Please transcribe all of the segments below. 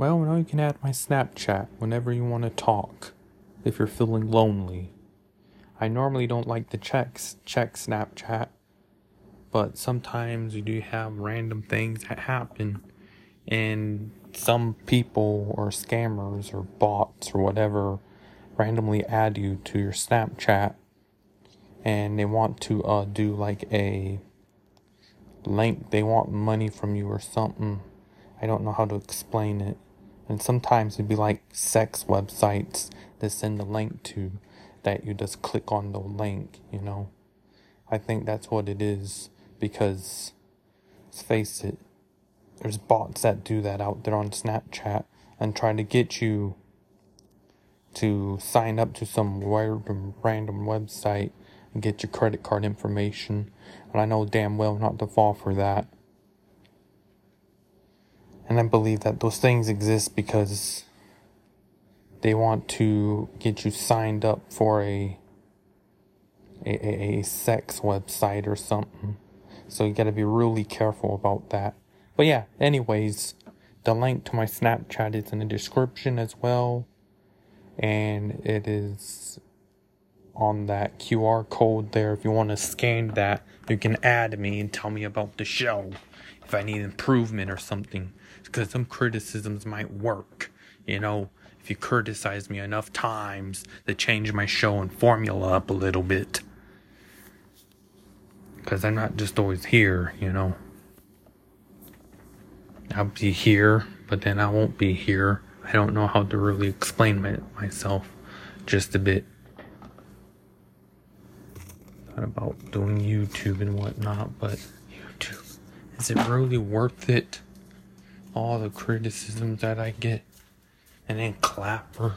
Well, now you can add my Snapchat whenever you want to talk, if you're feeling lonely. I normally don't like to check check Snapchat, but sometimes you do have random things that happen, and some people or scammers or bots or whatever randomly add you to your Snapchat, and they want to uh, do like a link. They want money from you or something. I don't know how to explain it. And sometimes it'd be like sex websites that send a link to that you just click on the link, you know. I think that's what it is because let's face it, there's bots that do that out there on Snapchat and try to get you to sign up to some random random website and get your credit card information. And I know damn well not to fall for that. And I believe that those things exist because they want to get you signed up for a a, a, sex website or something. So you gotta be really careful about that. But yeah, anyways, the link to my Snapchat is in the description as well. And it is on that QR code there. If you want to scan that, you can add me and tell me about the show if I need improvement or something. Because some criticisms might work, you know, if you criticize me enough times to change my show and formula up a little bit. Because I'm not just always here, you know. I'll be here, but then I won't be here. I don't know how to really explain my, myself just a bit. Thought about doing YouTube and whatnot, but YouTube is it really worth it? All the criticisms that I get. And then Clapper.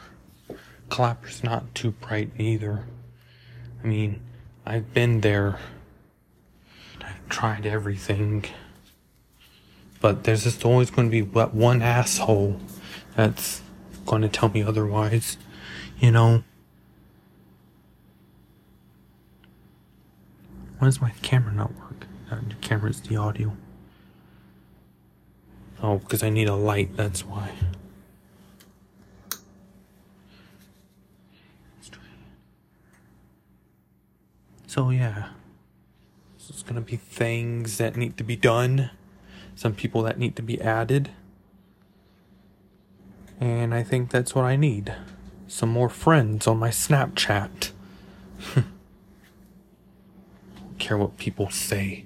Clapper's not too bright either. I mean, I've been there. I've tried everything. But there's just always going to be one asshole that's going to tell me otherwise. You know? Why does my camera not work? Uh, the camera's the audio. Oh, because I need a light, that's why. So, yeah. So it's gonna be things that need to be done, some people that need to be added. And I think that's what I need. Some more friends on my Snapchat. Care what people say.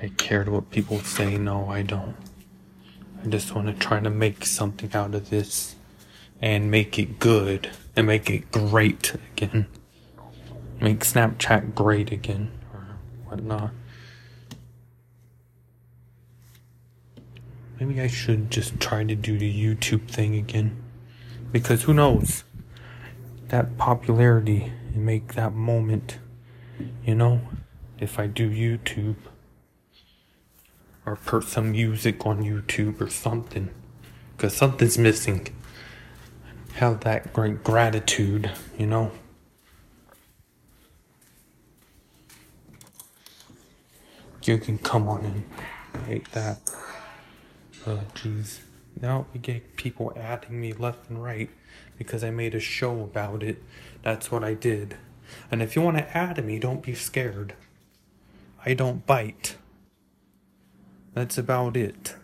I cared what people say. No, I don't. I just want to try to make something out of this and make it good and make it great again. Make Snapchat great again or whatnot. Maybe I should just try to do the YouTube thing again. Because who knows? That popularity and make that moment, you know, if I do YouTube or put some music on YouTube or something. Because something's missing. Have that great gratitude, you know? You can come on and hate that. Oh, jeez. Now we get people adding me left and right because I made a show about it. That's what I did. And if you want to add to me, don't be scared. I don't bite. That's about it.